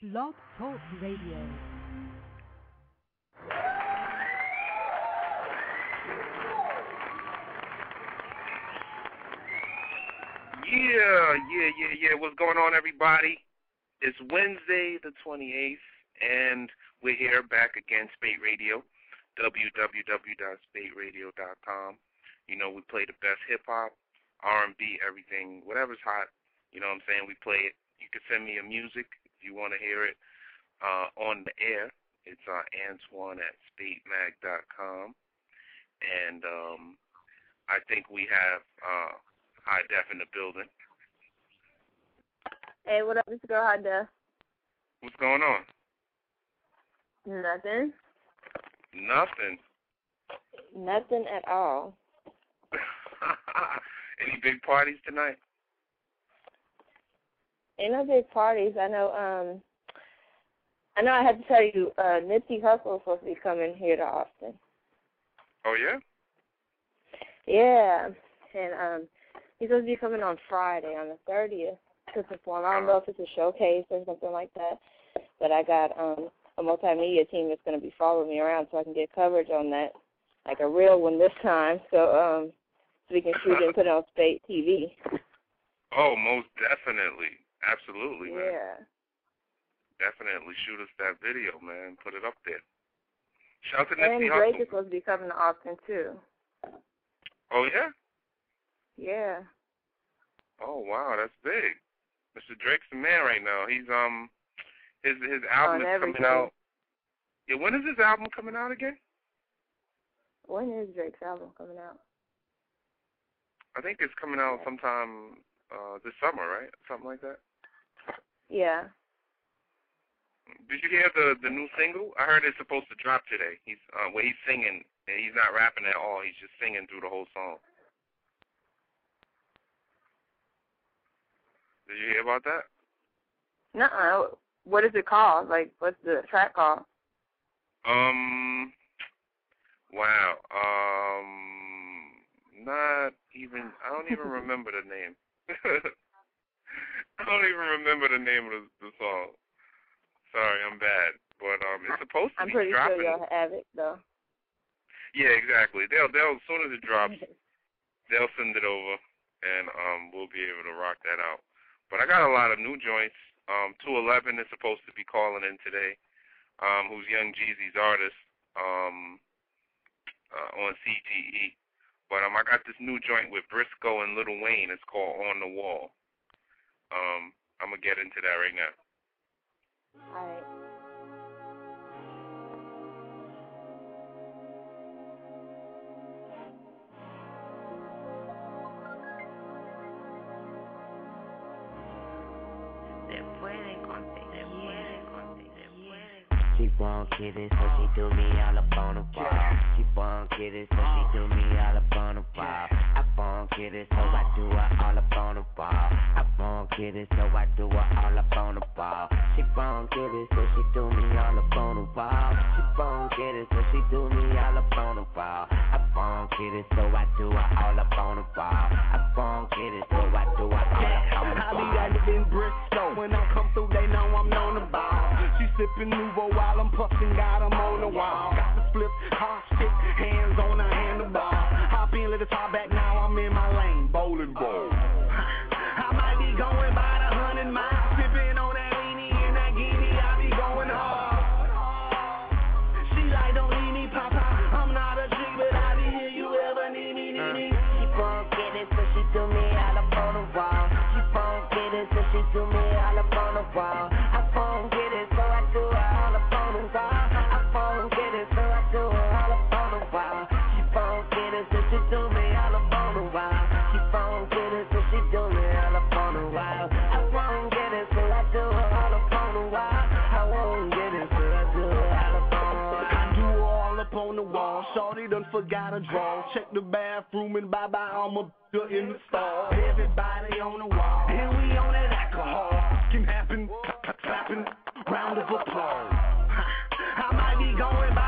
Blog Talk Radio. Yeah, yeah, yeah, yeah. What's going on, everybody? It's Wednesday, the 28th, and we're here back again, Spate Radio, www.spateradio.com. You know, we play the best hip hop, R&B, everything, whatever's hot. You know what I'm saying? We play it. You can send me your music if you want to hear it uh, on the air. It's uh, Antoine at speedmag.com. And um, I think we have uh, High Def in the building. Hey, what up? It's girl High Def. What's going on? Nothing. Nothing. Nothing at all. Any big parties tonight? Ain't no big parties. I know. Um, I know. I had to tell you, uh, Nipsey Hussle is supposed to be coming here to Austin. Oh yeah. Yeah, and um, he's supposed to be coming on Friday on the thirtieth to perform. I don't know if it's a showcase or something like that, but I got um a multimedia team that's going to be following me around so I can get coverage on that, like a real one this time. So um, so we can shoot it and put it on Spate TV. Oh, most definitely. Absolutely, man. Yeah. Definitely shoot us that video, man. Put it up there. Shout out to And Nipsey Drake Hussle. is supposed to be coming to Austin too. Oh yeah. Yeah. Oh wow, that's big. Mr. Drake's the man right now. He's um his his album On is coming everything. out. Yeah, when is his album coming out again? When is Drake's album coming out? I think it's coming out sometime uh this summer, right? Something like that. Yeah. Did you hear the the new single? I heard it's supposed to drop today. He's uh where he's singing and he's not rapping at all. He's just singing through the whole song. Did you hear about that? Nuh-uh. What is it called? Like, what's the track called? Um. Wow. Um. Not even. I don't even remember the name. I don't even remember the name of the, the song. Sorry, I'm bad. But um, it's supposed to I'm be pretty dropping. sure you'll have it though. Yeah, exactly. They'll they'll as soon as it drops, they'll send it over, and um, we'll be able to rock that out. But I got a lot of new joints. Um, 211 is supposed to be calling in today. Um, who's Young Jeezy's artist um, uh, on CTE. But um, I got this new joint with Brisco and Lil Wayne. It's called On the Wall. Um, I'm gonna get into that right now. Alright. She won't get it, so she do me all up on the wall. She won't get it, so she do me all up on the wall. I won't get it, so I do her all up on the wall. I won't get it, so I do her all up on the wall. She won't get it, so she do me all up on the wall. She won't get it, so she do me all up on the wall. I won't get it, so I do her all up on the wall. I won't get it, so I do her all up on the I be wall. active in Bristol. When I come through, they know I'm known to ball. She sipping Nouveau while I'm puffing, got 'em on the wall. Forgot a draw. Check the bathroom and bye bye, I'm a in the stall. Everybody on the wall. And we on that alcohol. Can happen, clapping, round of applause. I might be going by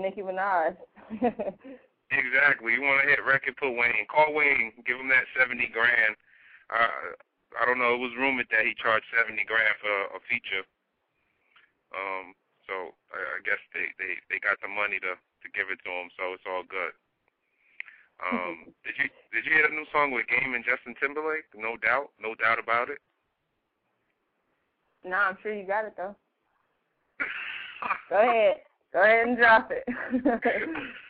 Nicki Minaj. exactly. You want to hit record, put Wayne. Call Wayne. Give him that seventy grand. Uh, I don't know. It was rumored that he charged seventy grand for a feature. Um, so I, I guess they they they got the money to to give it to him, so it's all good. Um, did you did you hear a new song with Game and Justin Timberlake? No doubt, no doubt about it. No, nah, I'm sure you got it though. Go ahead. Go ahead and drop it.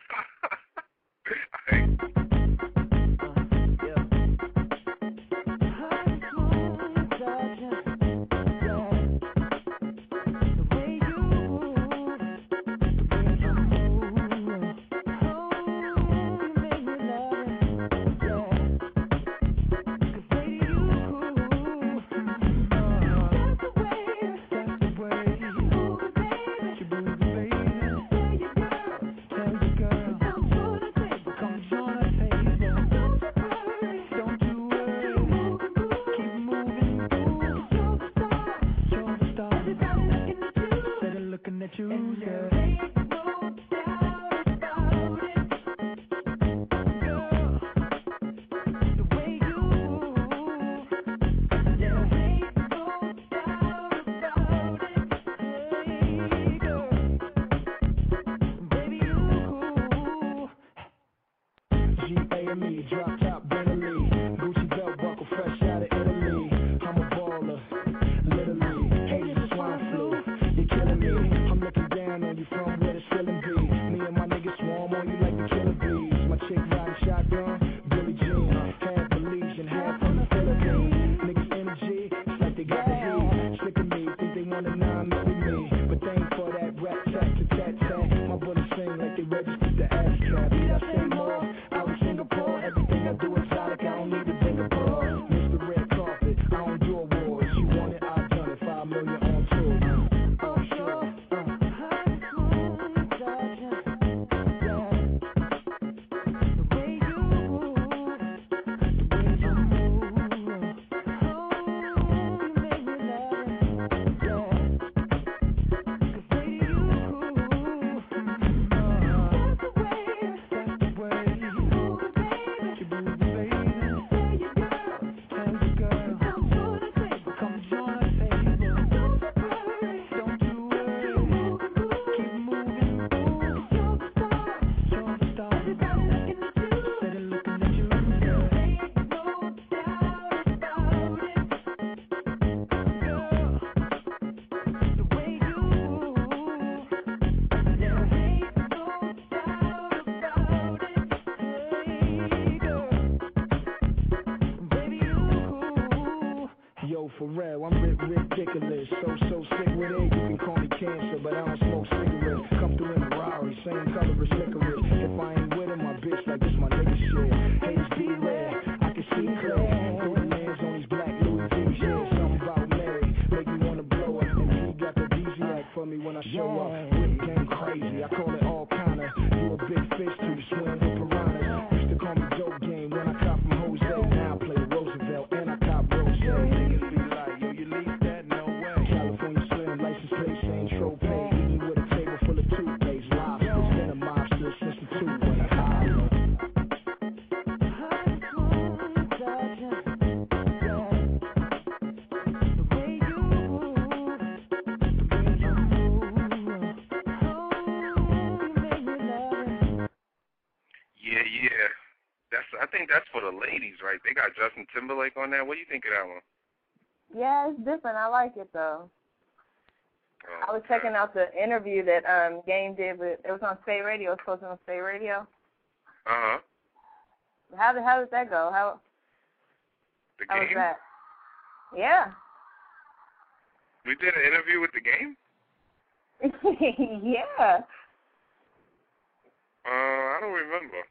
think that's for the ladies, right? They got Justin Timberlake on that. What do you think of that one? Yeah, it's different. I like it though. Oh, I was okay. checking out the interview that um Game did with it was on Spate Radio, it was posted on Spate Radio. Uh huh. How did how did that go? How The how was that? Yeah. We did an interview with the game. yeah. Uh, I don't remember.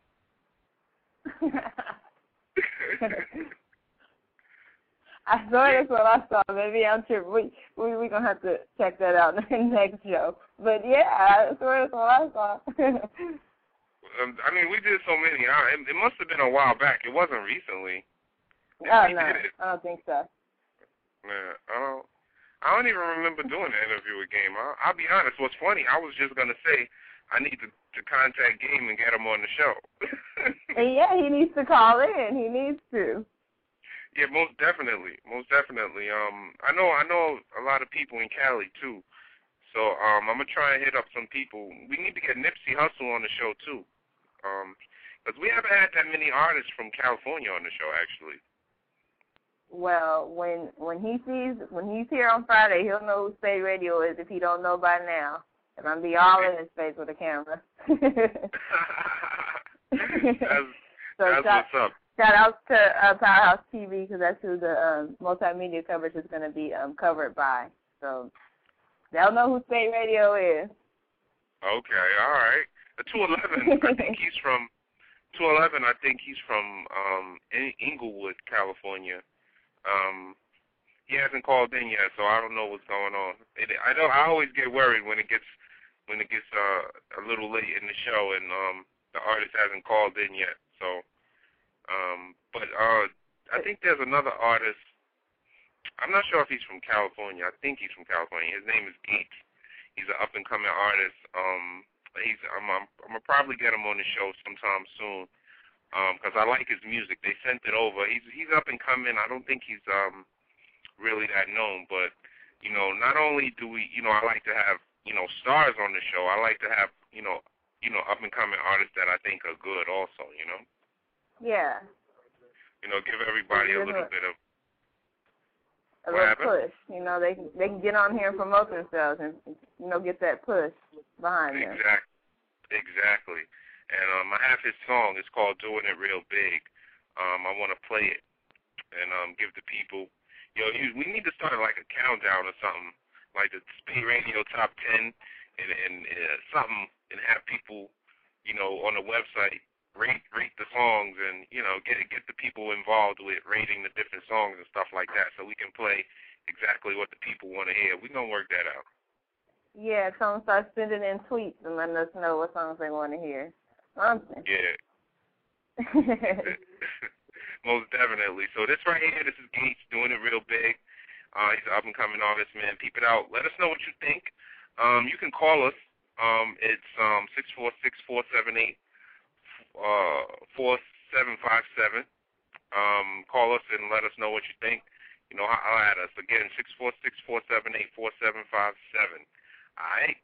I swear that's what I saw. Maybe I'm tripping. We we we gonna have to check that out in the next show. But yeah, I swear that's what I saw. um, I mean, we did so many. I, it, it must have been a while back. It wasn't recently. oh we no. I don't think so. Man, I don't. I don't even remember doing the interview with Game. I, I'll be honest. What's funny? I was just gonna say I need to to contact Game and get him on the show. And yeah, he needs to call in. He needs to. yeah, most definitely, most definitely. Um, I know, I know a lot of people in Cali too. So um, I'm gonna try and hit up some people. We need to get Nipsey Hussle on the show too. Um, because we haven't had that many artists from California on the show actually. Well, when when he sees when he's here on Friday, he'll know who Spate Radio is if he don't know by now. And I'm be all in his face with a camera. that's so that's shout, what's up. shout out to uh, Powerhouse TV because that's who the um, multimedia coverage is going to be um, covered by. So they'll know who Spate Radio is. Okay, all right. The 211, I think he's from 211. I think he's from um In- Inglewood, California. Um, he hasn't called in yet, so I don't know what's going on. It, I don't. I always get worried when it gets when it gets uh, a little late in the show and um the artist hasn't called in yet. So, um, but uh, I think there's another artist. I'm not sure if he's from California. I think he's from California. His name is Gates. He's an up and coming artist. Um, he's I'm, I'm I'm gonna probably get him on the show sometime soon. Um, 'cause I like his music. They sent it over. He's he's up and coming. I don't think he's um really that known, but you know, not only do we, you know, I like to have you know stars on the show. I like to have you know you know up and coming artists that I think are good also. You know, Yeah, you know, give everybody a little bit of a What little happened? push. You know, they can they can get on here and promote themselves and you know get that push behind them. Exact, exactly. And um, I have his song. It's called "Doing It Real Big." Um, I want to play it and um, give the people. Yo, you, we need to start like a countdown or something, like the Spate Radio Top Ten, and and uh, something, and have people, you know, on the website rate rate the songs, and you know, get get the people involved with rating the different songs and stuff like that, so we can play exactly what the people want to hear. We're gonna work that out. Yeah, come start sending in tweets and letting us know what songs they want to hear. Something. Yeah. Most definitely. So this right here, this is Gates doing it real big. Uh, he's an up and coming artist, man. Peep it out. Let us know what you think. Um, you can call us. Um, it's um six four six four seven eight uh four seven five seven. Um, call us and let us know what you think. You know, holler at us again six four six four seven eight four seven five seven. All right.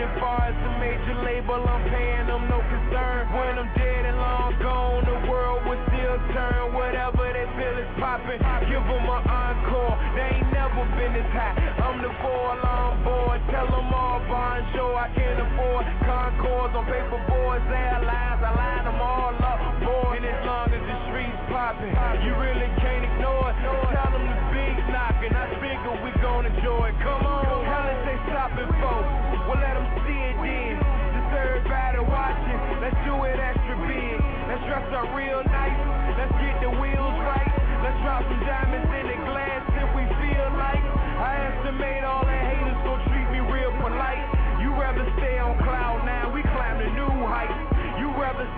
As far as the major label, I'm paying them no concern. When I'm dead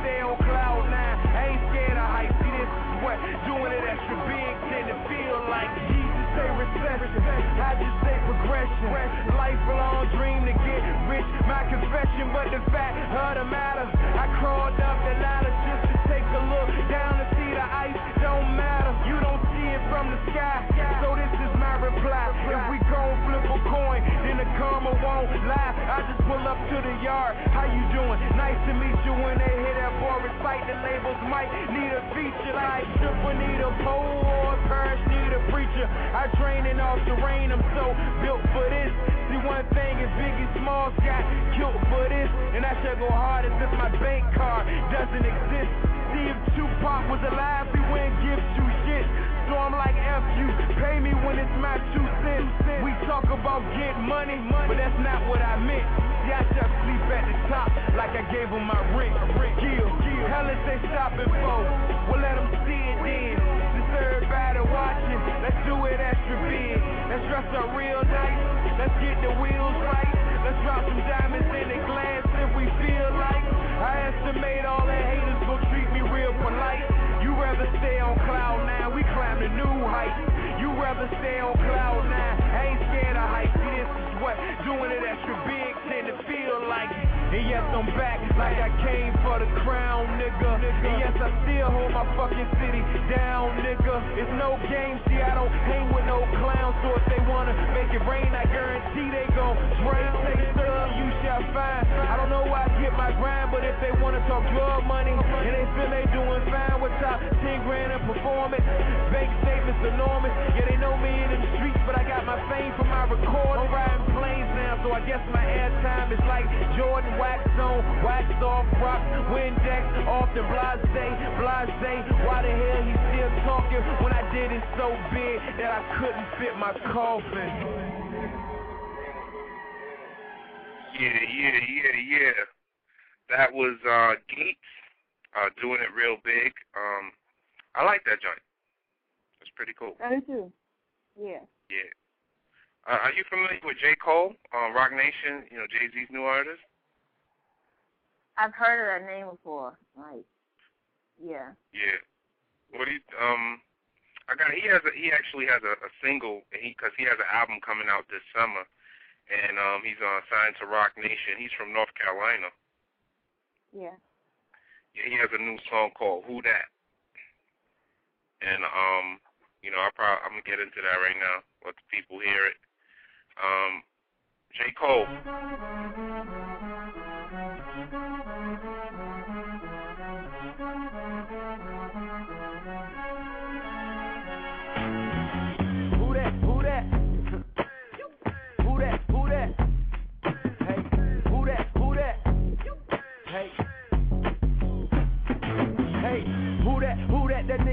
stay on cloud nine. I ain't scared of heights. See, this is what doing it extra big tend to feel like. Jesus say recession. I just say progression. Lifelong dream to get rich. My confession, but the fact of the matter, I crawled up the ladder just to take a look down to see the ice. Don't matter. You don't see it from the sky. So this is my reply. If we gon' coin, then the karma won't lie. I just pull up to the yard. How you doing? Nice to meet you. When they hear that boy recite the labels, might need a feature like stripper need a pole or a parish need a preacher. I train in all terrain. I'm so built for this. See one thing is Biggie Smalls got killed for this, and I should go hard as if my bank card doesn't exist. See if Tupac was alive, he wouldn't give two shit. So I'm like F you, pay me when it's my two cents. We talk about get money, but that's not what I meant. See, I just sleep at the top like I gave him my rent. Kill, hell if they stopping for, well let them see it then. Since everybody watching, let's do it extra big. Let's dress up real nice, let's get the wheels right. Let's drop some diamonds in the glass if we feel like. I estimate all the haters gon' treat me real polite. You rather stay on cloud nine, the new height. You rather stay on cloud nine, I ain't scared of heights. This is what doing it extra big tend to feel like. And yes, I'm back like I came for the crown, nigga. And yes, I still hold my fucking city down, nigga. It's no game, see, I don't hang with no clowns. So if they wanna make it rain, I guarantee they gon' drown. Take you shall find. My grind, but if they wanna talk drug money and they feel they doing fine with top 10 grand in performance, bank statements enormous. Yeah, they know me in the streets, but I got my fame from my record. I'm riding planes now, so I guess my airtime is like Jordan wax on, waxed off, rock, Windex, often blase, blase. Why the hell he still talking when I did it so big that I couldn't fit my coffin? Yeah, yeah, yeah, yeah. That was uh Gates, uh doing it real big. Um I like that joint. It's pretty cool. I do too. Yeah. Yeah. Uh, are you familiar with J. Cole, uh, Roc Nation, you know, Jay Z's new artist? I've heard of that name before. Like, yeah. Yeah. What do you um I got he has a he actually has a, a single he cuz he has an album coming out this summer and um he's uh, signed to Roc Nation. He's from North Carolina. Yeah. Yeah, he has a new song called Who That. And um, you know, I probably I'm gonna get into that right now. Let the people hear it. Um, J. Cole.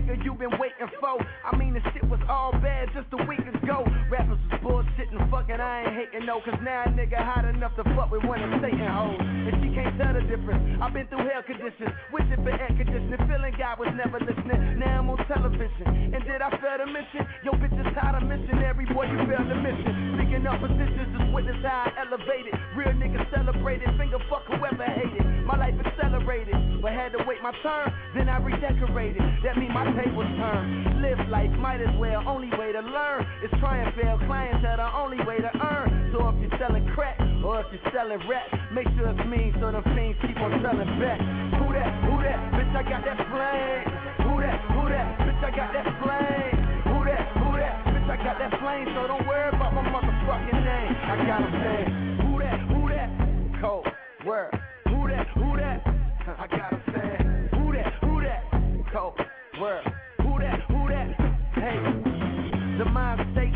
Nigga you been waiting for? I mean, the shit was all bad just a week ago. Rappers was bullshitting, fucking, I ain't hating no, cause now a nigga hot enough to fuck with one of Satan hoes. And she can't tell the difference. I've been through hell conditions, wishing for air conditioning, feeling God was never listening. Now I'm on television. And did I fail to mention? Yo, bitch is tired of missionary, boy, you failed the mission. Speaking up positions, just witness how I elevated. Real niggas celebrated, finger fuck whoever hated. Turn, then I redecorated. That mean my tables turn. Live life, might as well, only way to learn is try and fail. Clientele, the only way to earn. So if you're selling crack, or if you're selling rap, make sure it's me so the fiends keep on selling back. Who that? Who that? Bitch, I got that flame. Who that? Who that? Bitch, I got that flame. Who that? Who that? Bitch, I got that flame. So don't worry about my motherfucking name. I got a fan. Who that? Who that? Cold word. Who that? Who that? I got a Cold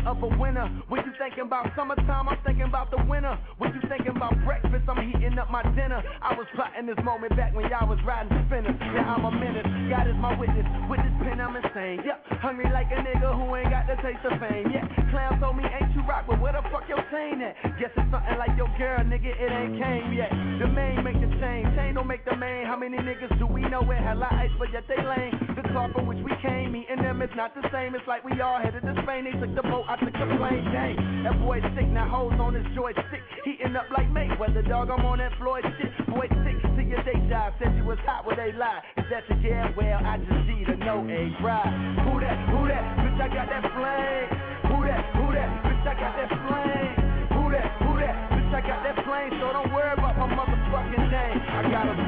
of a winner. When you thinking about summertime, I'm thinking about the winter. When you thinking about breakfast, I'm heating up my dinner. I was plotting this moment back when y'all was riding spinners. Yeah, I'm a menace. God is my witness. With this pen, I'm insane. Yep, hungry like a nigga who ain't got the taste of fame. Yeah, clown told me ain't you rock, but where the fuck your chain at? Guess it's something like your girl, nigga, it ain't came yet. The main make the chain, chain don't make the main. How many niggas do we know it had lies, but yet they lame? The car from which we came, me and them it's not the same. It's like we all headed to Spain. They took the boat, I took the plane. Dang, that boy sick, now hoes on his joystick. Heating up like Mayweather, dog, I'm on that Floyd shit. Boy, sick to your day job, said you was hot where they lie. Is that your yeah? Well, I just see the no a bride. Who that? Who that? Bitch, I got that flame. Who that? Who that? Bitch, I got that flame. Who that? Who that? Bitch, I got that flame. So don't worry about my motherfucking name. I got a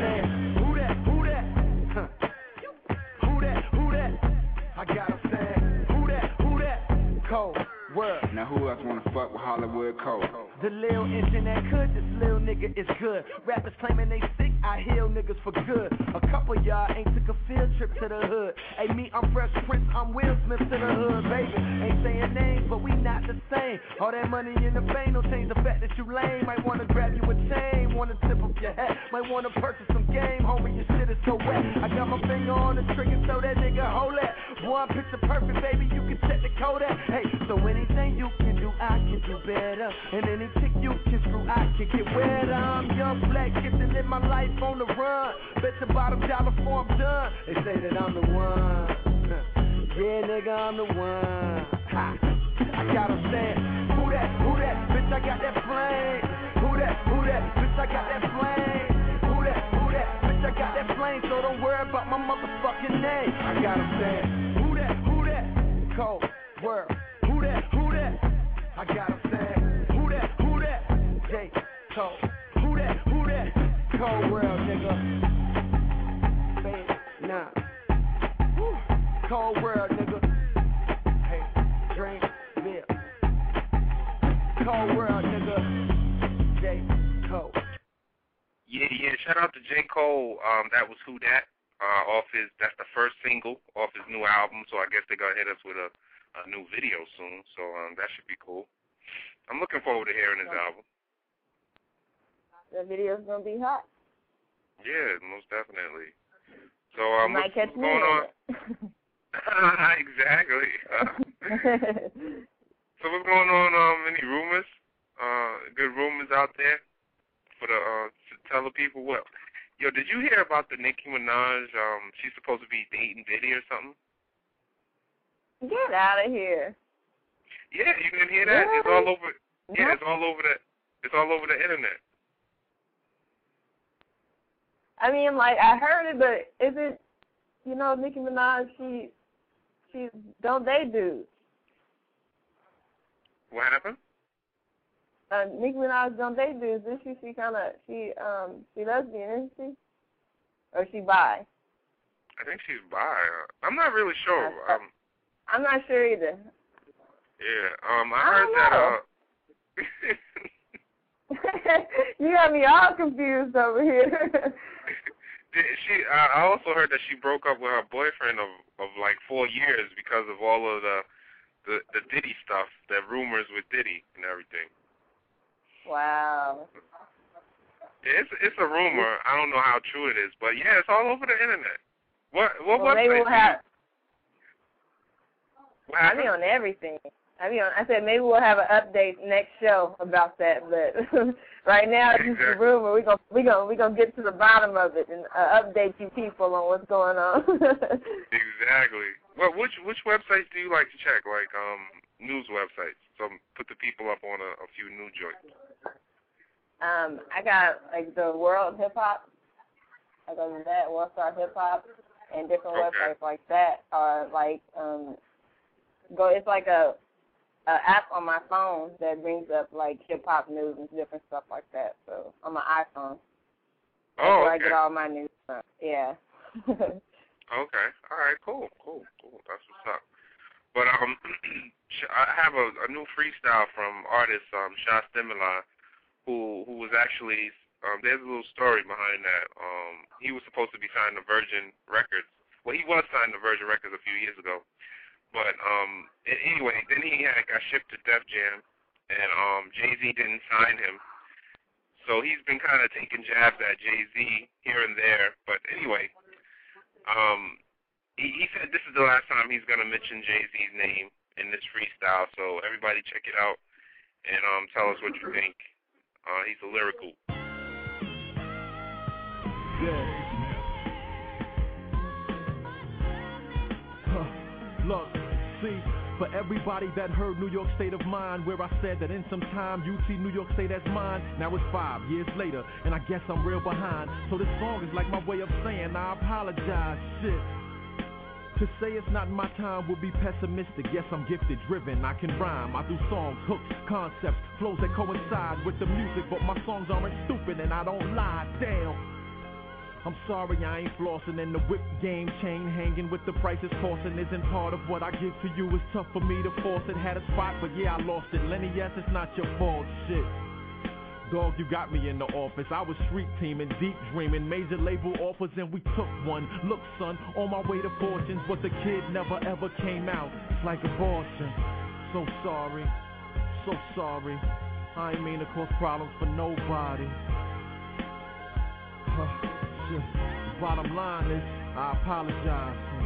Hollywood Cole? The lil that could, this lil nigga is good. Rappers claiming they sick, I heal niggas for good. A couple y'all ain't took a field trip to the hood. Hey, me, I'm Fresh Prince, I'm Will Smith to the hood, baby. Ain't saying names, but we not the same. All that money in the bank don't change the fact that you lame. Might wanna grab you a chain, wanna tip up your hat. Might wanna purchase some game, homie, your shit is so wet. I got my finger on the trigger, so that nigga hold that. One picture perfect, baby, you can check the code at. Hey, so anything you can do, I can do better. And any chick you can screw, I can get wetter. I'm young, black, to live my life on the run. Bet your bottom dollar for I'm done. They say that I'm the one. Yeah, nigga, I'm the one. Ha. I got them saying, who that, who that, bitch, I got that flame. Who that, who that, bitch, I got that flame. Who that, who that, bitch, I got that flame. So don't worry about my motherfucking name. I got them saying, who that, who that, cold world. Got them saying, who that, who that, J, cold. Who that, who that, cold world, nigga. Babe, nah. Woo. Cold world, nigga. Hey, drink, beer. Cold world, nigga. J, cold. Yeah, yeah. Shout out to J. Cole. Um, that was Who That. Uh, off his that's the first single off his new album. So I guess they're gonna hit us with a, a new video soon. So um, that should be cool. I'm looking forward to hearing his album. The video's gonna be hot. Yeah, most definitely. So um, what's, catch what's going on? exactly. so what's going on? Um, any rumors? Uh, good rumors out there for the uh to tell the people what. Yo, did you hear about the Nicki Minaj? Um, she's supposed to be dating Diddy or something. Get out of here. Yeah, you didn't hear that? It's all over. Yeah, it's all over the. It's all over the internet. I mean, like I heard it, but is it? You know, Nicki Minaj, she, she don't they do? What happened? Uh, Nicki Minaj don't they do? Isn't she? She kind of she um she lesbian, isn't she? Or she bi? I think she's bi. I'm not really sure. Um, I'm not sure either. yeah. Um, I I heard don't that. Uh, you got me all confused over here. She I also heard that she broke up with her boyfriend of of like four years because of all of the the the Diddy stuff, the rumors with Diddy and everything. wow. It's it's a rumor. I don't know how true it is, but yeah, it's all over the internet. What what Well, website? we'll have. I be on everything. I be on. I said maybe we'll have an update next show about that, but right now it's just a rumor. We're gonna we gonna we gonna get to the bottom of it and uh, update you people on what's going on. Exactly. Well, which which websites do you like to check? Like um news websites. So put the people up on a, a few new joints. um, I got like the World Hip Hop. I go to that World Star Hip Hop and different Okay. websites like that are like um go. It's like a a app on my phone that brings up like hip hop news and different stuff like that. So on my iPhone. That's Oh, where I get all my news from. Yeah. Okay. All right. Cool. Cool. Cool. That's what's up. But um, I have a, a new freestyle from artist um Sha Stimuli, who who was actually um there's a little story behind that. Um, he was supposed to be signed to Virgin Records. Well, he was signed to Virgin Records a few years ago. But um, anyway, then he had got shipped to Def Jam, and um Jay Z didn't sign him. So he's been kind of taking jabs at Jay Z here and there. But anyway, um, he, he said this is the last time he's gonna mention Jay Z's name in this freestyle. So everybody check it out and um tell us what you think. Uh, he's a lyrical. Yeah. Huh. Look, for everybody that heard New York State of Mind, where I said that in some time you'd see New York State as mine. Now it's five years later, and I guess I'm real behind. So this song is like my way of saying I apologize. Shit. To say it's not my time would be pessimistic. Yes, I'm gifted, driven, I can rhyme. I do songs, hooks, concepts, flows that coincide with the music, but my songs aren't stupid and I don't lie. Damn. I'm sorry I ain't flossing and the whip game chain hanging with the prices tossing isn't part of what I give to you. It's tough for me to force it. Had a spot, but yeah, I lost it. Lenny, yes, it's not your fault. Shit. Dog, you got me in the office. I was street teaming, deep dreaming, major label offers, and we took one. Look, son, on my way to fortunes, but the kid never ever came out. It's like abortion. So sorry, so sorry. I ain't mean to cause problems for nobody. Huh, bottom line is, I apologize.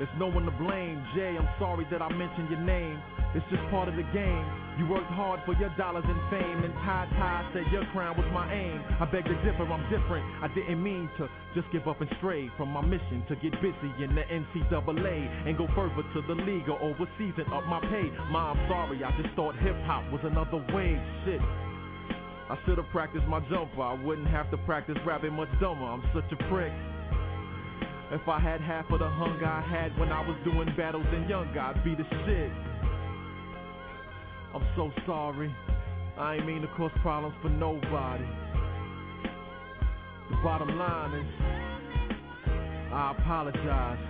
There's no one to blame. Jay, I'm sorry that I mentioned your name. It's just part of the game. You worked hard for your dollars and fame, and Ty Ty said your crown was my aim. I beg to differ, I'm different. I didn't mean to just give up and stray from my mission to get busy in the NCAA and go further to the league or overseas and up my pay. Ma, I'm sorry, I just thought hip hop was another way. Shit. I should have practiced my jumper. I wouldn't have to practice rapping much dumber. I'm such a prick. If I had half of the hunger I had when I was doing battles in young, I'd be the shit. I'm so sorry. I ain't mean to cause problems for nobody. The bottom line is, I apologize.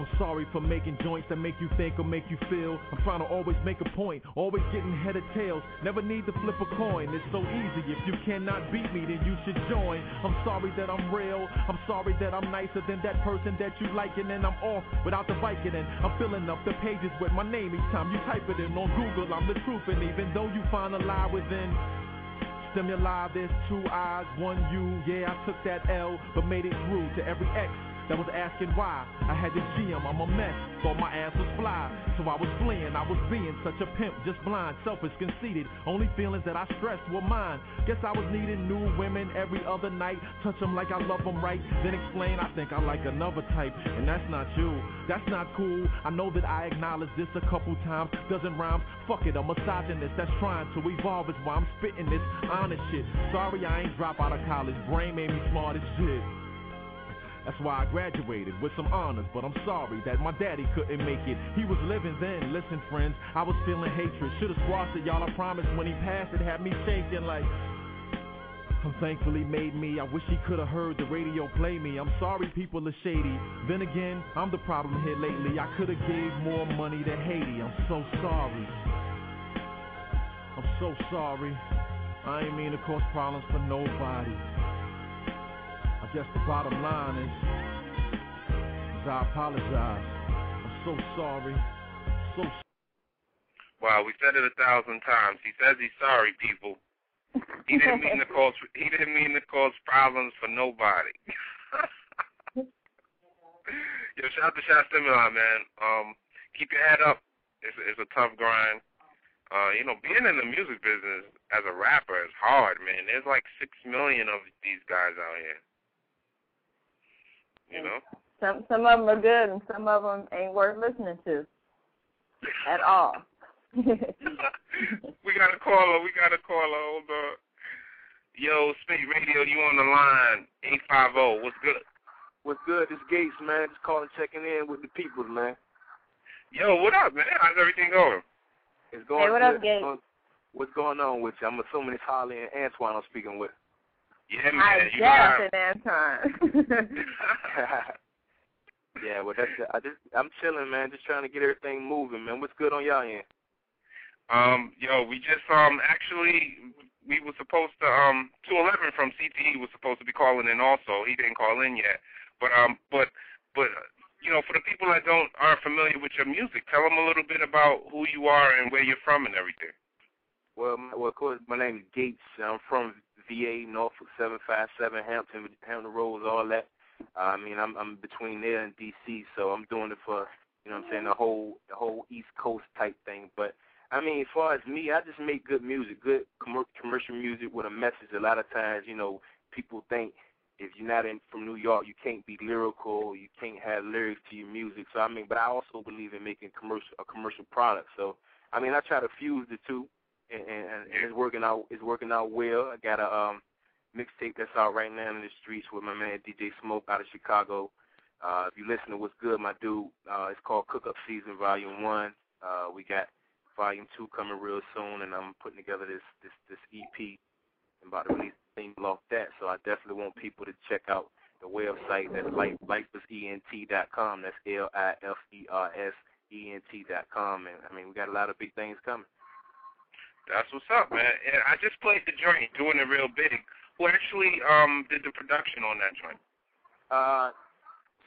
I'm sorry for making joints that make you think or make you feel. I'm trying to always make a point, always getting head of tails. Never need to flip a coin. It's so easy. If you cannot beat me, then you should join. I'm sorry that I'm real. I'm sorry that I'm nicer than that person that you like, and then I'm off without the Viking. And I'm filling up the pages with my name each time you type it in on Google. I'm the truth, and even though you find a lie within. Stimuli, there's two eyes, one you. Yeah, I took that L, but made it through to every X that was asking why. I had the GM, I'm a mess. Thought my ass was fly. So I was fleeing, I was being such a pimp, just blind, selfish, conceited. Only feelings that I stressed were mine. Guess I was needing new women every other night. Touch them like I love them right. Then explain, I think I like another type. And that's not you. That's not cool. I know that I acknowledged this a couple times. Doesn't rhyme. Fuck it, a misogynist that's trying to evolve is why I'm spitting this honest shit. Sorry I ain't drop out of college. Brain made me smart as shit. That's why I graduated with some honors, but I'm sorry that my daddy couldn't make it. He was living then. Listen, friends, I was feeling hatred. Should've squashed it, y'all. I promise when he passed, it had me shaking like. I'm thankfully made me. I wish he could have heard the radio play me. I'm sorry people are shady. Then again, I'm the problem here lately. I could have gave more money to Haiti. I'm so sorry. I'm so sorry. I ain't mean to cause problems for nobody. Guess the bottom line is, is I apologize. I'm so sorry. So Wow, we said it a thousand times. He says he's sorry, people. He didn't mean to cause. He didn't mean to cause problems for nobody. Yo, shout out to Sha Stimuli, man. Um, keep your head up. It's it's a tough grind. Uh, you know, being in the music business as a rapper is hard, man. There's like six million of these guys out here. You know. Some some of them are good, and some of them ain't worth listening to at all. we got a caller. We got a caller. Hold on. Yo, Spate Radio, you on the line? Eight five zero. What's good? What's good? This Gates, man. Just calling, checking in with the people, man. Yo, what up, man? How's everything going? It's going Hey, what good. up, Gates? What's going on with you? I'm assuming it's Holly and Antoine I'm speaking with. Yeah, man. I You know how- guess it, Anton. yeah, well, that's I just I'm chilling, man. Just trying to get everything moving, man. What's good on y'all end? Um, yo, we just um actually we were supposed to um two eleven from CTE was supposed to be calling in also. He didn't call in yet, but um but but uh, you know for the people that don't aren't familiar with your music, tell them a little bit about who you are and where you're from and everything. Well, my, well, of course, my name is Gates. I'm from VA, Norfolk, seven five seven, Hampton, Hampton Roads, all that. Uh, I mean, I'm I'm between there and DC, so I'm doing it for you know what I'm saying the whole the whole East Coast type thing. But I mean, as far as me, I just make good music, good commer- commercial music with a message. A lot of times, you know, people think if you're not in from New York, you can't be lyrical, you can't have lyrics to your music. So I mean, but I also believe in making commercial a commercial product. So I mean, I try to fuse the two, and, and, and it's working out. It's working out well. I got a um mixtape that's out right now in the streets with my man DJ Smoke out of Chicago. Uh, if you listen to what's good, my dude, uh, it's called Cook Up Season Volume One. Uh, we got Volume Two coming real soon, and I'm putting together this this this EP. I'm about to release single off that, so I definitely want people to check out the website. That's like lifersent.com. That's L I F E R S E N T dot com. And I mean, we got a lot of big things coming. That's what's up, man. And I just played the joint, doing it real big. Who actually um did the production on that joint? Uh,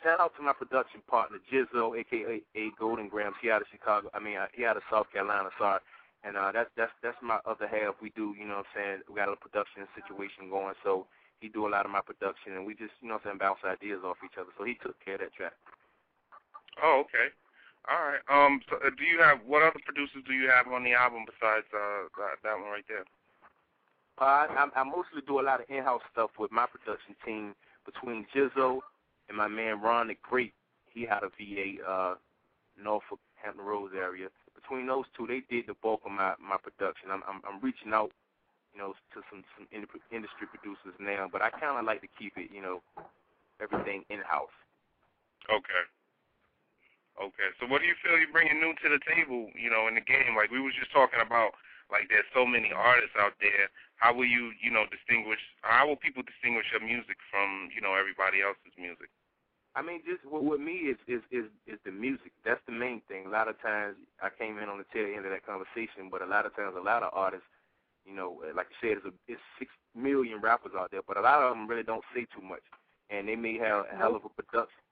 shout out to my production partner Jizzo, aka A Golden Grams. He out of Chicago. I mean, uh, he out of South Carolina. Sorry. And uh, that's that's that's my other half. We do, you know, what I'm saying we got a production situation going. So he do a lot of my production, and we just, you know, what I'm saying bounce ideas off each other. So he took care of that track. Oh, okay. All right. Um, so, uh, do you have what other producers do you have on the album besides uh that, that one right there? Uh, I, I mostly do a lot of in-house stuff with my production team between Jizzo and my man Ron the Great. He out of VA, uh, Norfolk, Hampton Roads area. Between those two, they did the bulk of my my production. I'm I'm, I'm reaching out, you know, to some some industry producers now, but I kind of like to keep it, you know, everything in-house. Okay. Okay. So what do you feel you're bringing new to the table, you know, in the game? Like we was just talking about, like there's so many artists out there. How will you, you know, distinguish? How will people distinguish your music from, you know, everybody else's music? I mean, just with, with me is is is is the music. That's the main thing. A lot of times I came in on the tail end of that conversation, but a lot of times a lot of artists, you know, uh, like you said, it's, a, it's six million rappers out there, but a lot of them really don't say too much, and they may have a hell of a production.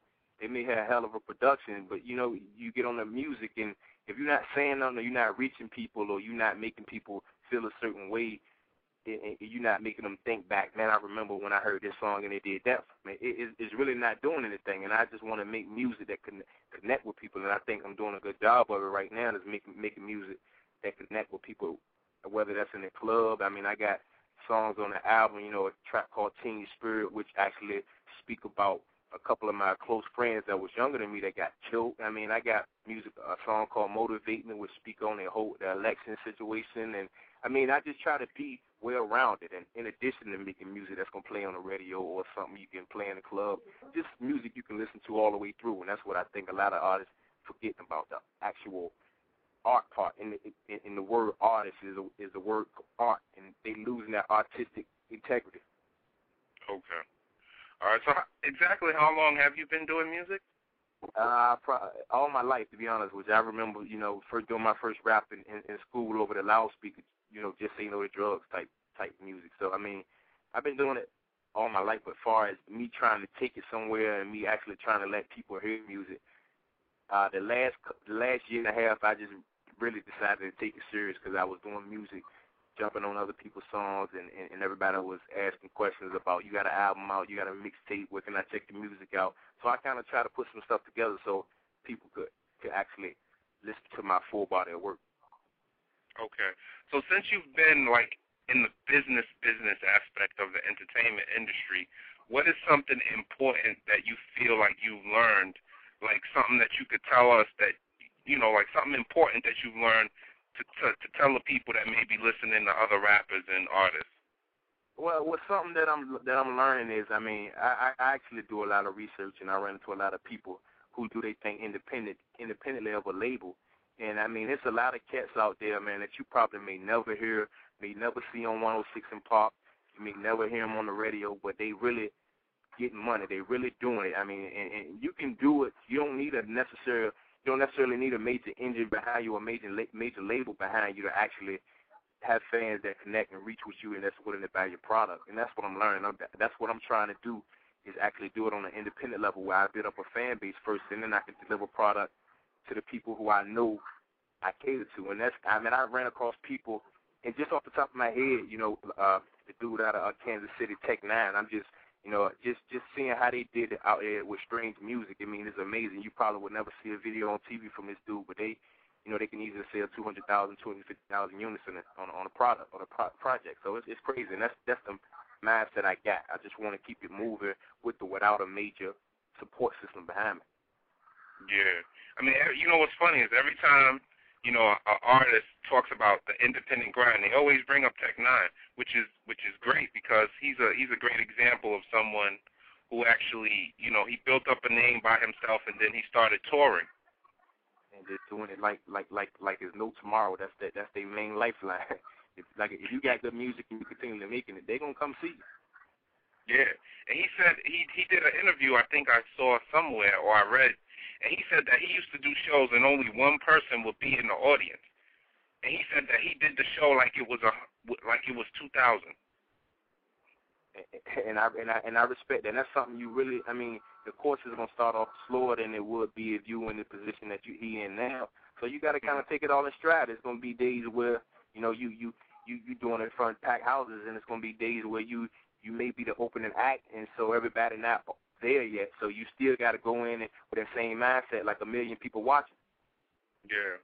They may have a hell of a production, but you know, you get on the music, and if you're not saying nothing, or you're not reaching people, or you're not making people feel a certain way, and you're not making them think back. Man, I remember when I heard this song and they did that. Man, it, it's really not doing anything, and I just want to make music that can connect with people, and I think I'm doing a good job of it right now. Is making making music that connect with people, whether that's in the club. I mean, I got songs on the album, you know, a track called Teen Spirit, which actually speak about a couple of my close friends that was younger than me that got killed. I mean, I got music, a song called Motivate Me, which speak on the whole the election situation, and I mean, I just try to be well rounded, and in addition to making music that's gonna play on the radio or something you can play in the club, just music you can listen to all the way through, and that's what I think a lot of artists forgetting about the actual art part. In the, in, in the word artist is a, is the word art, and they losing that artistic integrity. Okay. All right. So exactly how long have you been doing music? Uh, pro- all my life, to be honest you. I remember, you know, first doing my first rap in, in, in school over the loudspeaker, you know, just say no to drugs type type music. So I mean, I've been doing it all my life. But far as me trying to take it somewhere and me actually trying to let people hear music, uh, the last the last year and a half, I just really decided to take it serious because I was doing music, jumping on other people's songs, and, and and everybody was asking questions about you got an album out, you got a mixtape, where can I check the music out? So I kind of try to put some stuff together so people could could actually listen to my full body of work. Okay. So since you've been like in the business business aspect of the entertainment industry, what is something important that you feel like you've learned, like something that you could tell us that you know, like something important that you've learned to to, to tell the people that may be listening to other rappers and artists? Well, what's something that I'm that I'm learning is, I mean, I, I actually do a lot of research, and I run into a lot of people who do they think independent independently of a label. And I mean, there's a lot of cats out there, man, that you probably may never hear, may never see on 106 and Park. You may never hear them on the radio, but they really getting money. They really doing it. I mean, and, and you can do it. You don't need a necessary. You don't necessarily need a major engine behind you or major major label behind you to actually have fans that connect and reach with you and that's willing to buy your product. And that's what I'm learning. I'm, that's what I'm trying to do is actually do it on an independent level where I build up a fan base first, and then I can deliver product to the people who I know I cater to. And that's, I mean, I ran across people, and just off the top of my head, you know, uh, the dude out of uh, Kansas City Tech N9ne, I'm just, you know, just just seeing how they did it out there with strange music. I mean, it's amazing. You probably would never see a video on TV from this dude, but they you know, they can easily sell 200,000, 250,000 units in a, on on a product on a pro- project. So it's it's crazy, and that's that's the mindset I got. I just want to keep it moving with the without a major support system behind me. Yeah, I mean, you know what's funny is every time you know an artist talks about the independent grind, they always bring up Tech N9ne, which is which is great because he's a he's a great example of someone who actually you know he built up a name by himself and then he started touring. and just doing it like like like like there's no tomorrow. That's that that's their main lifeline. if like if you got good music and you continue to making it, they're gonna come see you. Yeah, and he said he he did an interview I think I saw somewhere or I read, and he said that he used to do shows and only one person would be in the audience, and he said that he did the show like it was a like it was 2000. And I and I and I respect that. And that's something you really. I mean, the course is gonna start off slower than it would be if you were in the position that you he in now. So you got to kind of mm-hmm. take it all in stride. There's gonna be days where you know you you you you doing it in front of packed houses, and it's gonna be days where you you may be the opening act, and so everybody not there yet. So you still got to go in and, with that same mindset, like a million people watching. Yeah,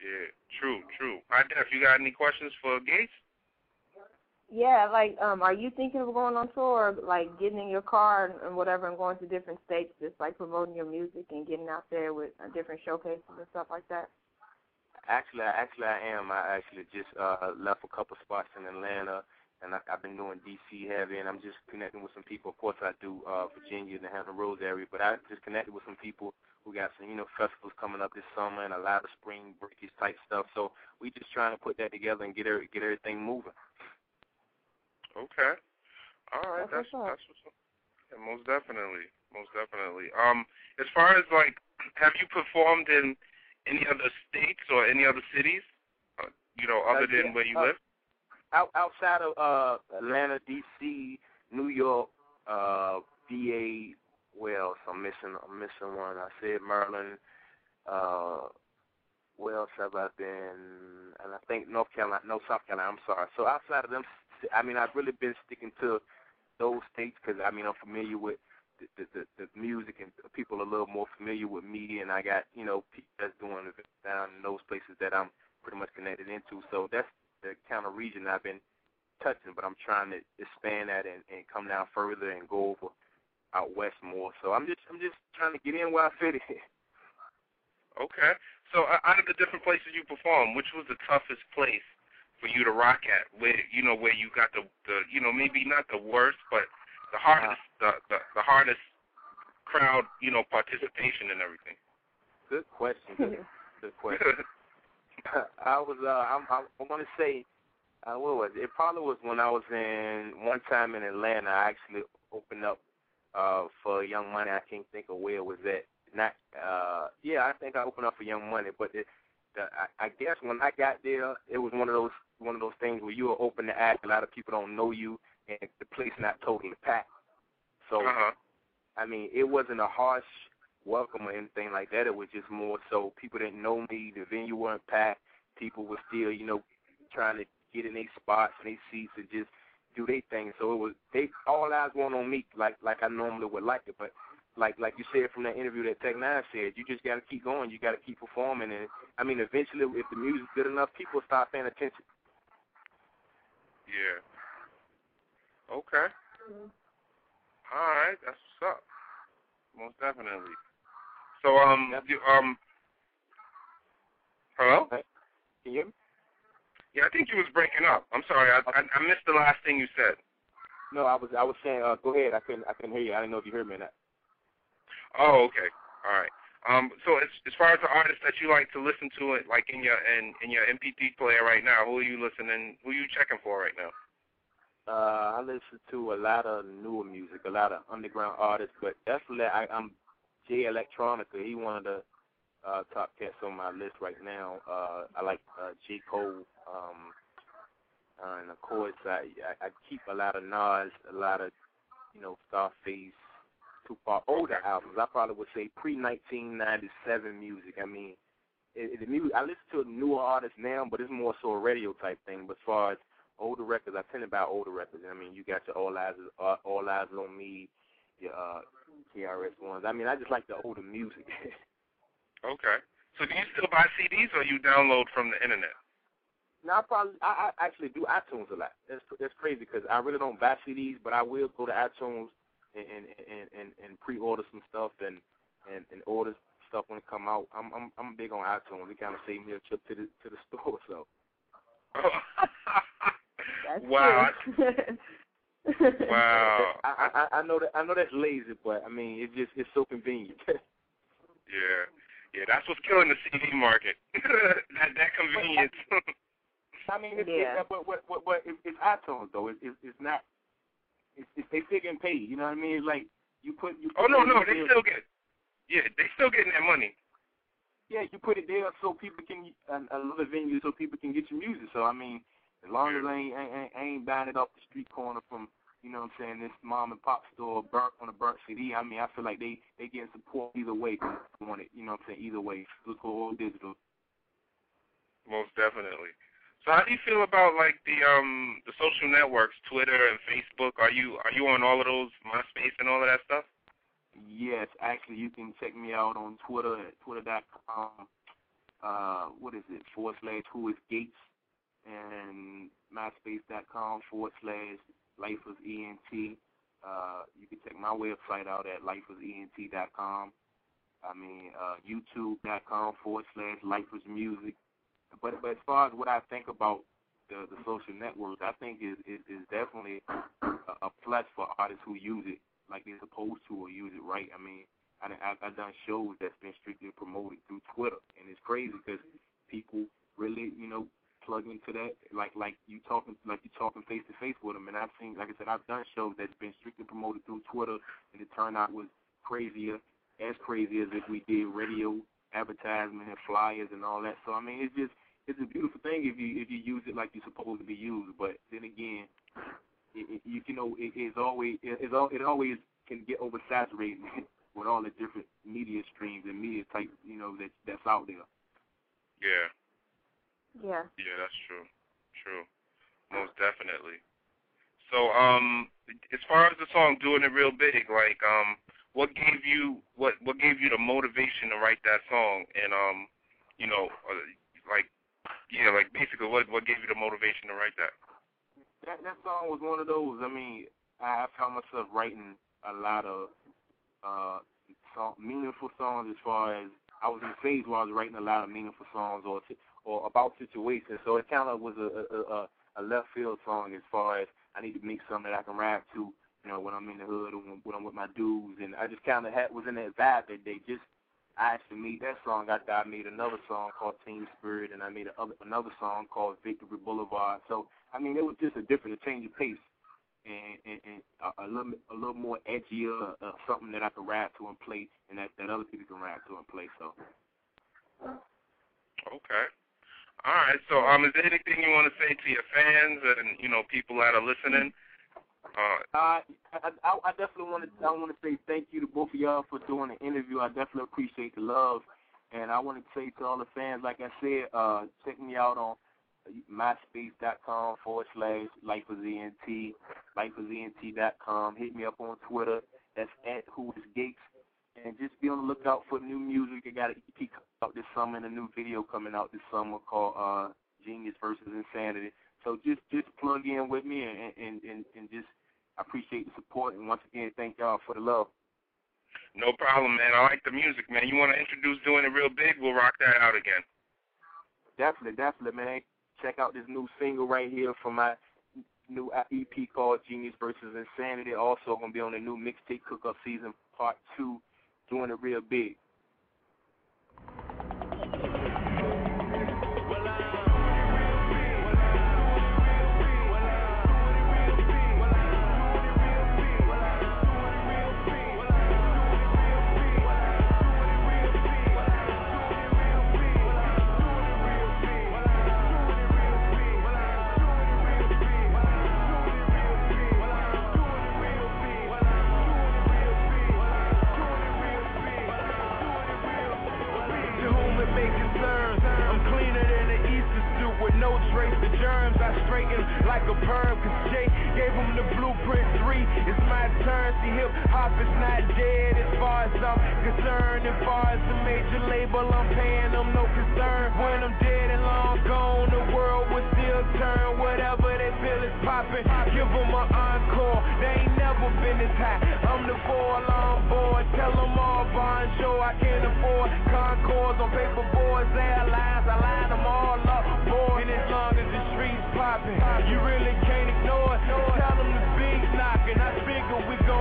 yeah, true, true. High Def, you got any questions for Gates? Yeah, like, um, are you thinking of going on tour, or, like getting in your car and, and whatever, and going to different states, just like promoting your music and getting out there with uh, different showcases and stuff like that? Actually, actually I am. I actually just uh left a couple spots in Atlanta, and I, I've been doing DC heavy, and I'm just connecting with some people. Of course, I do uh Virginia and the Hampton Roads area, but I just connected with some people who got some, you know, festivals coming up this summer and a lot of spring breakies type stuff. So we just trying to put that together and get every, get everything moving. Okay. All right, That's that's what's up. that's what's up. Yeah, most definitely, most definitely. Um, as far as like, have you performed in any other states or any other cities? Uh, you know, other Uh, yeah, than where you uh, live? Out outside of uh Atlanta, DC, New York, uh VA, where else? I'm missing I'm missing one. I said Maryland, uh where else have I been? And I think North Carolina, no South Carolina. I'm sorry. So outside of them, I mean, I've really been sticking to those states because I mean I'm familiar with the, the the the music and people are a little more familiar with me, and I got you know people that's doing events down in those places that I'm pretty much connected into. So that's the kind of region I've been touching, but I'm trying to expand that and, and come down further and go over out west more. So I'm just I'm just trying to get in where I fit in. Okay. So uh, out of the different places you performed, which was the toughest place for you to rock at? Where you know where you got the the you know maybe not the worst, but the hardest the the, the hardest crowd you know participation and everything. Good question. Good, good question. I was uh I'm, I, I want to say uh, what was it? It probably was when I was in one time in Atlanta. I actually opened up uh for Young Money. I can't think of where it was at. Not uh yeah, I think I opened up for Young Money, but it, the, I, I guess when I got there, it was one of those one of those things where you are open to act. A lot of people don't know you, and the place not totally packed. So Uh huh. I mean, it wasn't a harsh welcome or anything like that. It was just more so people didn't know me. The venue weren't packed. People were still, you know, trying to get in their spots and their seats and just do their thing. So it was they all eyes weren't on me like like I normally would like it. But like like you said from that interview that Tech N9ne said, you just got to keep going. You got to keep performing. And I mean, eventually, if the music's good enough, people start paying attention. Yeah. Okay. Mm-hmm. All right, that's what's up. Most definitely. So um Yep. you um Hello? Can you? Yeah, I think you was breaking up. I'm sorry, I, I I missed the last thing you said. No, I was I was saying, uh, go ahead. I couldn't I couldn't hear you. I didn't know if you heard me or not. Oh, okay. All right. Um, so as as far as the artists that you like to listen to, it like in your in in your MP3 player right now, who are you listening? Who are you checking for right now? Uh, I listen to a lot of newer music, a lot of underground artists, but definitely I, I'm Jay Electronica. He one of the uh, top cats on my list right now. Uh, I like uh, J Cole, um, uh, and of course I, I I keep a lot of Nas, a lot of you know Scarface, Tupac, older albums. I probably would say pre 1997 music. I mean, it, it, the music I listen to newer artists now, but it's more so a radio type thing. But as far as older records, I tend to buy older records. I mean, you got your All Eyes, uh, All Eyez on Me, your uh, KRS ones. I mean, I just like the older music. Okay. So do you still buy CDs or you download from the internet? No, I probably I, I actually do iTunes a lot. That's that's crazy because I really don't buy CDs, but I will go to iTunes and and and and, and pre-order some stuff and and and order stuff when it come out. I'm I'm I'm big on iTunes. It kind of saved me a trip to the to the store. So. That's wow. True. wow. I, I I know that I know that's lazy, but I mean it just it's so convenient. Yeah. Yeah, that's what's killing the CD market. that that convenience. I mean, it's, Yeah. it's, but but but, but it's, it's iTunes though. It's it's, it's not. It's, it's they still getting paid. You know what I mean? It's like you put you. oh Put no, it no, there- they still get. Yeah, they still getting that money. Yeah, you put it there so people can uh, another venue so people can get your music. So I mean, as long as I ain't, I ain't, I ain't buying it off the street corner from you know what I'm saying this mom and pop store burnt on a burnt CD. I mean, I feel like they they getting support either way. They it, you know what I'm saying? Either way, physical or digital. Most definitely. So how do you feel about like the um the social networks, Twitter and Facebook? Are you are you on all of those, MySpace and all of that stuff? Yes, actually, you can check me out on Twitter at twitter.com. Uh, what is it? Forward slash Who is Gates and MySpace.com forward slash Lifers ENT. Uh, you can check my website out at lifersent.com. I mean, uh, YouTube.com forward slash Lifers Music. But but as far as what I think about the the social networks, I think is is, definitely a, a plus for artists who use it like they're supposed to or use it right. I mean, I I've, I've done shows that's been strictly promoted through Twitter, and it's crazy because people really, you know, plug into that. Like like you talking like you talking face to face with them, and I've seen, like I said, I've done shows that's been strictly promoted through Twitter, and the turnout was crazier, as crazy as if we did radio advertisement and flyers and all that. So I mean, it's just it's a beautiful thing if you if you use it like you're supposed to be used. But then again, it, it, you, you know, it, it's always it, it's all, it always can get oversaturated with all the different media streams and media type, you know, that that's out there. Yeah. Yeah. Yeah, that's true. True. Most definitely. So, um, as far as the song "Doing It Real Big," like, um, what gave you what what gave you the motivation to write that song? And um, you know, uh, like, yeah, like basically, what what gave you the motivation to write that? That that song was one of those. I mean, I, I found myself writing a lot of uh song, meaningful songs. As far as I was in a phase where I was writing a lot of meaningful songs or or about situations. So it kind of was a a, a left field song as far as I need to make something that I can rap to. You know, when I'm in the hood or when, when I'm with my dudes, and I just kind of had was in that vibe that day. Just I actually made that song after I made another song called Team Spirit, and I made a, another song called Victory Boulevard. So I mean, it was just a different, a change of pace, and and, and a, a little a little more edgier, uh, something that I could rap to and play, and that that other people can rap to and play. So Okay. All right. So, um, is there anything you want to say to your fans and you know people that are listening? Uh, uh, I, I I definitely want to I want to say thank you to both of y'all for doing the interview. I definitely appreciate the love, and I want to say to all the fans, like I said, uh, check me out on myspace.com forward slash lifersent, lifersent.com. Hit me up on Twitter. That's at Who is Gates. And just be on the lookout for new music. I got an EP coming out this summer and a new video coming out this summer called uh, Genius versus Insanity. So just just plug in with me and and, and, and just I appreciate the support and once again thank y'all for the love. no problem, man. I like the music, man. You want to introduce doing it real big? We'll rock that out again. Definitely, definitely, man. Check out this new single right here from my new EP called Genius versus Insanity. Also gonna be on the new mixtape cook up season part two, doing it real big.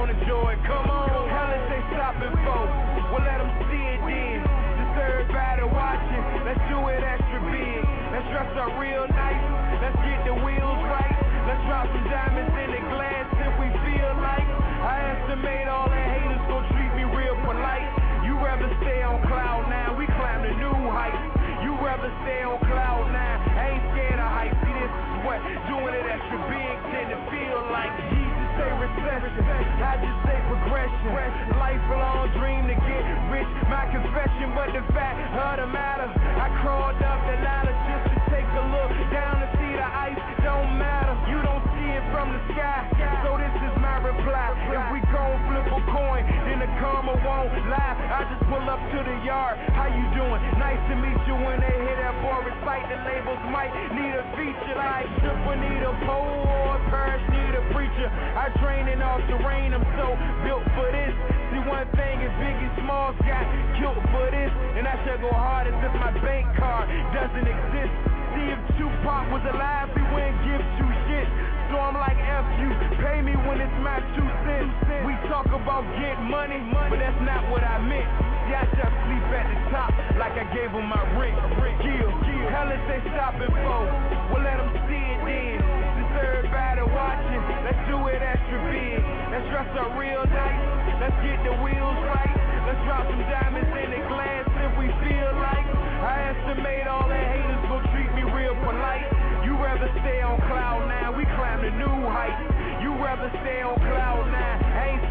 Gon' enjoy it. Come on, hell if they stopping for. We'll let them see it then. Just everybody watching. Let's do it extra big. Let's dress up real nice. Let's get the wheels right. Let's drop some diamonds in the glass if we feel like. I estimate all the haters gon' treat me real polite. You rather stay on cloud nine. We climb the new heights. You rather stay on cloud nine. I ain't scared of heights. See, this is what doing it extra big tend to feel like. Jesus say recession. I just say progression. Lifelong dream to get rich. My confession, but the fact of the matter, I crawled up the ladder just to take a look down to see the ice. Don't matter. You don't it from the sky. So this is my reply. If we gon' flip a coin, then the karma won't lie. I just pull up to the yard. How you doing? Nice to meet you. When they hear that boy recite, the labels might need a feature like Super need a pole or a parish need a preacher. I train in all terrain. I'm so built for this. See one thing is Biggie Smalls got killed for this, and I should go hard as if my bank card doesn't exist. See if Tupac was alive, he wouldn't give two shits. So I'm like F you, pay me when it's my two cents. We talk about get money, but that's not what I meant. See, I just sleep at the top like I gave him my rent. Kill, hell if they stopping for, we'll let them see it then. Since everybody watching, let's do it extra big. Let's dress up real nice, let's get the wheels right. Let's drop some diamonds in the glass if we feel like. I estimate all the haters gon' treat me real polite. You rather stay on cloud nine, the new heights. You rather stay on cloud nine, ain't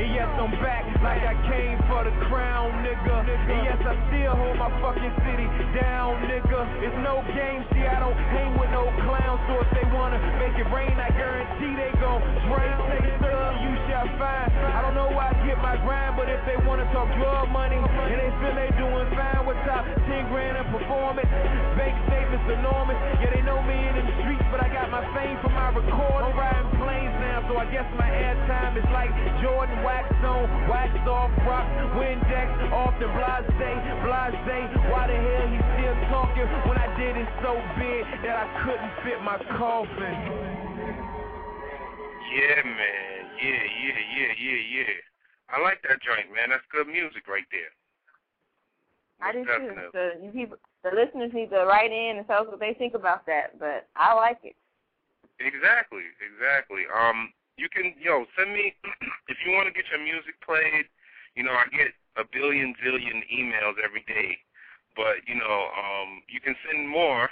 And yes, I'm back like I came for the crown, nigga. And yes, I still hold my fucking city down, nigga. It's no game, see, I don't hang with no clowns. So if they wanna make it rain, I guarantee they gon' drain. Say, sir, you shall find. I don't know why I get my grind, but if they wanna talk drug money and they feel they doing fine with top 10 grand in performance, bank statements enormous. Yeah, they know me in the streets, but I got my fame from my record. I'm riding so I guess my airtime is like Jordan wax on, wax off, rock, Windex, often blase, blase. Why the hell he still talking when I did it so big that I couldn't fit my coffin? Yeah, man. Yeah, yeah, yeah, yeah, yeah. I like that joint, man. That's good music right there. I do Most too. So you people, the listeners need to write in and tell us what they think about that. But I like it. Exactly, exactly. Um, you can, yo, send me if you want to get your music played. You know, I get a billion zillion emails every day, but you know, um, you can send more,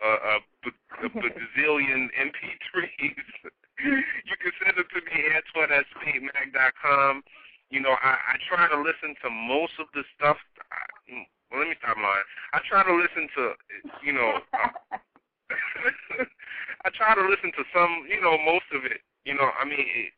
uh, a, a bazillion MP3s. you can send it to me, Antoine at spatemag.com. You know, I, I try to listen to most of the stuff. I, well, let me stop lying. I try to listen to, you know, I try to listen to some, you know, most of it. You know, I mean, it,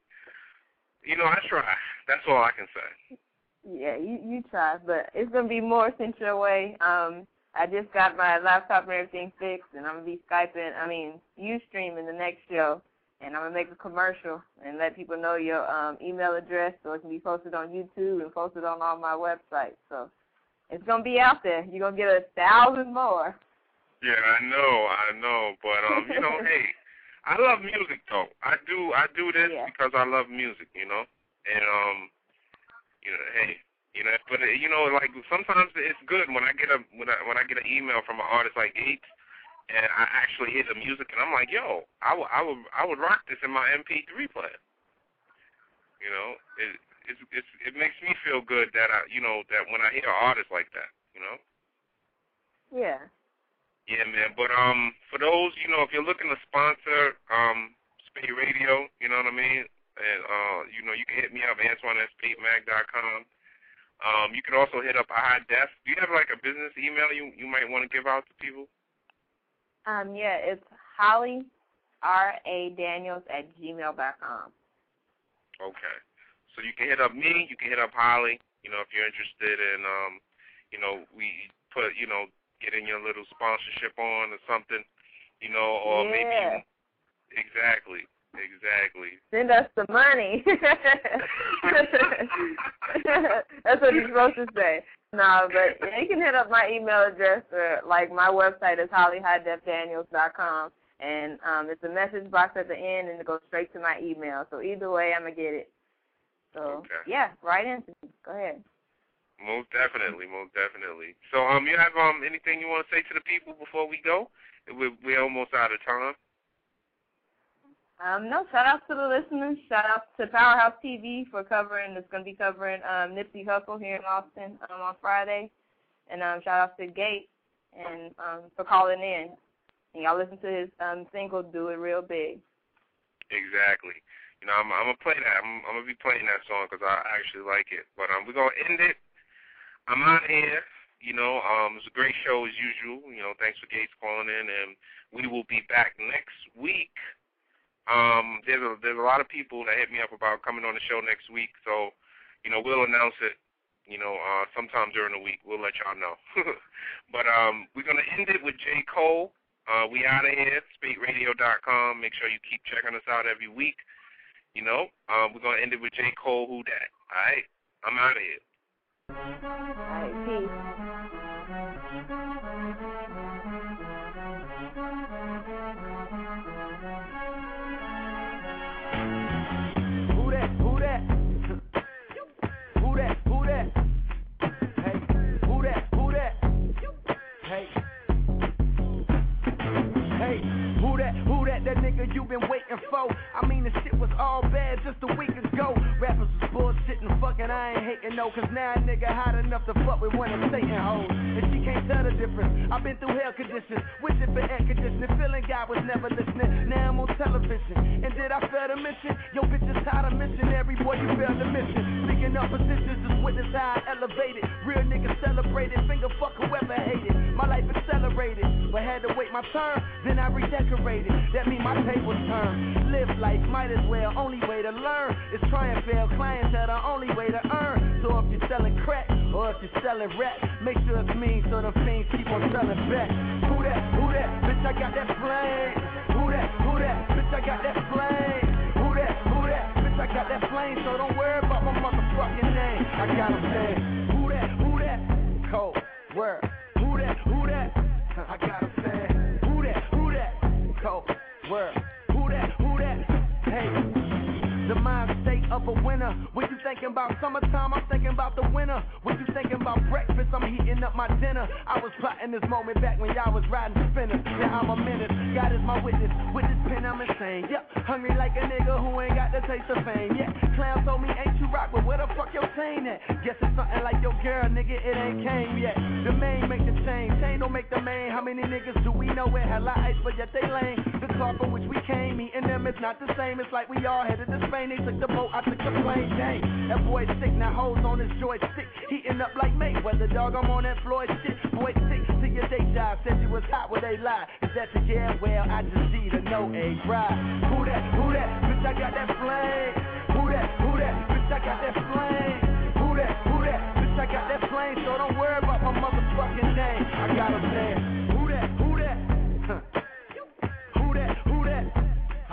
you know, I try. That's all I can say. Yeah, you you try, but it's gonna be more sent your way. Um, I just got my laptop and everything fixed, and I'm gonna be skyping. I mean, you streaming the next show, and I'm gonna make a commercial and let people know your um email address so it can be posted on YouTube and posted on all my websites. So it's gonna be out there. You're gonna get a thousand more. Yeah, I know, I know, but um, you know, hey, I love music though. I do, I do this Yeah. because I love music, you know, and um, you know, hey, you know, but you know, like sometimes it's good when I get a when I when I get an email from an artist like Gates, and I actually hear the music, and I'm like, yo, I would, I would, I would rock this in my MP3 player. You know, it it's, it's it makes me feel good that I, you know, that when I hear an artist like that, you know. Yeah. Yeah, man. But um, for those, you know, if you're looking to sponsor um Spate Radio, you know what I mean, and uh, you know, you can hit me up Antoine at SpateMag.com. Um, you can also hit up High Def. Do you have like a business email you you might want to give out to people? Um, yeah, it's Holly R A Daniels at gmail dot com. Okay. So you can hit up me. You can hit up Holly. You know, if you're interested in, um, you know, we put, you know, getting your little sponsorship on or something. You know, or yeah. maybe you, exactly, exactly. Send us the money. That's what you're supposed to say. No, but you can hit up my email address or like my website is hollyhighdefdaniels.com and um it's a message box at the end and it goes straight to my email. So either way I'm gonna get it. So Okay. yeah, right in. Go ahead. Most definitely, most definitely. So, um, you have um anything you want to say to the people before we go? We're we're almost out of time. Um, no, shout out to the listeners. Shout out to Powerhouse TV for covering. It's going to be covering um, Nipsey Hussle here in Austin um, on Friday, and um, shout out to Gate and um, for calling in. And y'all listen to his um, single "Do It Real Big." Exactly. You know, I'm I'm gonna play that. I'm I'm gonna be playing that song because I actually like it. But um, we're gonna end it. I'm out here. You know, um, it's a great show as usual. You know, thanks for Gates calling in, and we will be back next week. Um, there's a there's a lot of people that hit me up about coming on the show next week, so you know we'll announce it. You know, uh, sometime during the week we'll let y'all know. but um, we're gonna end it with J Cole. Uh, we out of here. SpateRadio.com. Make sure you keep checking us out every week. You know, um, we're gonna end it with J Cole. Who that? All right, I'm out of here. All right, that? That nigga you been waiting for? I mean, the shit was all bad just a week ago. Rappers was bullshitting, fucking, I ain't hating no, cause now a nigga hot enough to fuck with one of Satan hoes. And she can't tell the difference. I've been through hell conditions, wishing for air conditioning, feeling God was never listening. Now I'm on television. And did I fail to mention? Yo, bitch is tired of missionary, boy, you failed to mission. Speaking up positions, just witness how I elevated. Real niggas celebrated, finger fuck whoever hated. My life accelerated, but had to wait my turn, then I redecorated. That mean my tables turn. Live life, might as well, only way to learn is try and fail. Clientele, the only way to earn. So if you're selling crack, or if you're selling rap, make sure it's mean so the fiends keep on selling back. Who that? Who that? Bitch, I got that flame. Who that? Who that? Bitch, I got that flame. Who that? Who that? Bitch, I got that flame. So don't worry about my motherfucking name. I got a say. Who that? Who that? Cold word. Of a winner. When you thinking about summertime, I'm thinking about the winter. What you thinking about breakfast, I'm heating up my dinner. I was plotting this moment back when y'all was riding spinners. Now I'm a menace. God is my witness. With this pen, I'm insane. Yep, hungry like a nigga who ain't got the taste of fame. Yeah, clown told me ain't you rock, but where the fuck your chain at? Guess it's something like your girl, nigga. It ain't came yet. The main make the chain. Chain don't make the main. How many niggas do we know with hella ice, but yet they lame? Car from which we came, me and them, it's not the same. It's like we all headed to Spain. They took the boat, I took the plane. Dang, that boy sick. Now hoes on his joystick. Heating up like Mayweather, dog. I'm on that Floyd shit. Boy, sick to your day job. Said you was hot where they lie. Is that the yeah? Well, I just see the no a ride. Who that? Who that? Bitch, I got that flame. Who that? Who that? Bitch, I got that flame. Who that? Who that? Bitch, I got that flame. So don't worry about my motherfucking name. I got a man.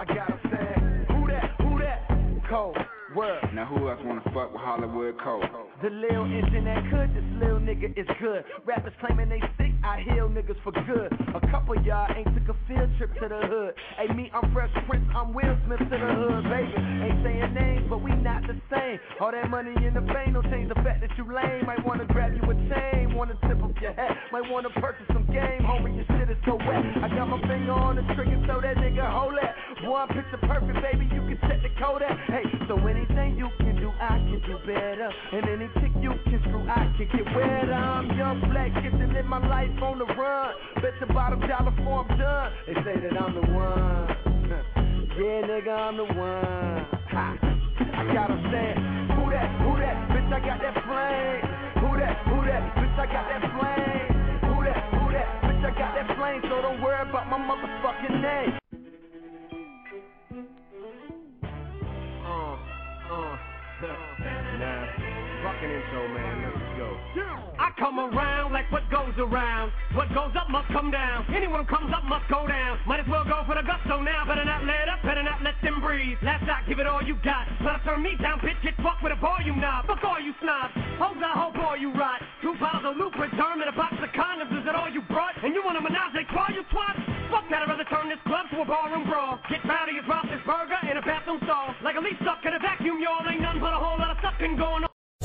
Got. Who that? Who that? Cold word. Now who else wanna fuck with Hollywood Cole? The lil engine that could, this lil nigga is good. Rappers claiming they sick, I heal niggas for good. A couple y'all ain't took a field trip to the hood. Hey, me, I'm Fresh Prince, I'm Will Smith to the hood, baby. Ain't saying names, but we not the same. All that money in the bank don't change the fact that you lame. Might wanna grab you a chain, wanna tip up your hat. Might wanna purchase some game, homie, your shit is so wet. I got my finger on the trigger, so that nigga hold that. One picture perfect, baby, you can check the code at. Hey, so anything you can do, I can do better. And any chick you can screw, I can get wetter. I'm young, black, get to live my life on the run. Bet your bottom dollar for I'm done. They say that I'm the one. yeah, nigga, I'm the one. Ha. I gotta say, who that, who that, bitch, I got that flame. Who that, who that, bitch, I got that flame. Who that, who that, bitch, I got that flame. So don't worry about my motherfucking name. Uh, nah, fucking intro, man. I come around like what goes around. What goes up must come down. Anyone comes up must go down. Might as well go for the gusto now. Better not let up, better not let them breathe. Last shot, give it all you got. To turn me down, bitch, get fucked with a volume knob. Fuck all you snobs. Hoes I hope all you rot. Two bottles of Lubriderm and a box of condoms. Is that all you brought? And you want a menage a you twat? Fuck that, I'd rather turn this club to a barroom brawl. Get rowdy as drop this burger in a bathroom stall. Like a leaf stuck in a vacuum, y'all. Ain't nothing but a whole lot of sucking going on.